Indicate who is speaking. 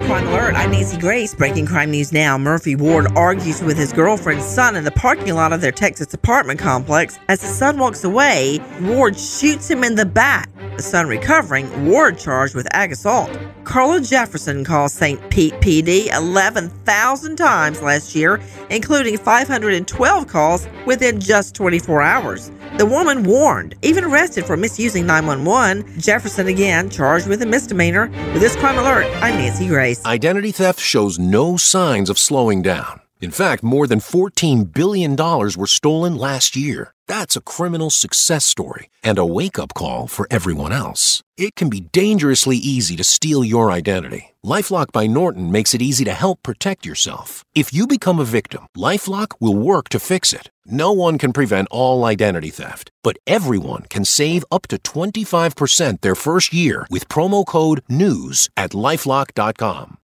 Speaker 1: Crime Alert, I'm Nancy Grace. Breaking crime news now. Murphy Ward argues with his girlfriend's son in the parking lot of their Texas apartment complex. As the son walks away, Ward shoots him in the back. Son recovering, Ward charged with ag assault. Carla Jefferson calls St. Pete PD 11,000 times last year, including 512 calls within just 24 hours. The woman warned, even arrested for misusing 911. Jefferson again charged with a misdemeanor. With this crime alert, I'm Nancy Grace.
Speaker 2: Identity theft shows no signs of slowing down. In fact, more than $14 billion were stolen last year. That's a criminal success story and a wake up call for everyone else. It can be dangerously easy to steal your identity. Lifelock by Norton makes it easy to help protect yourself. If you become a victim, Lifelock will work to fix it. No one can prevent all identity theft, but everyone can save up to 25% their first year with promo code NEWS at lifelock.com.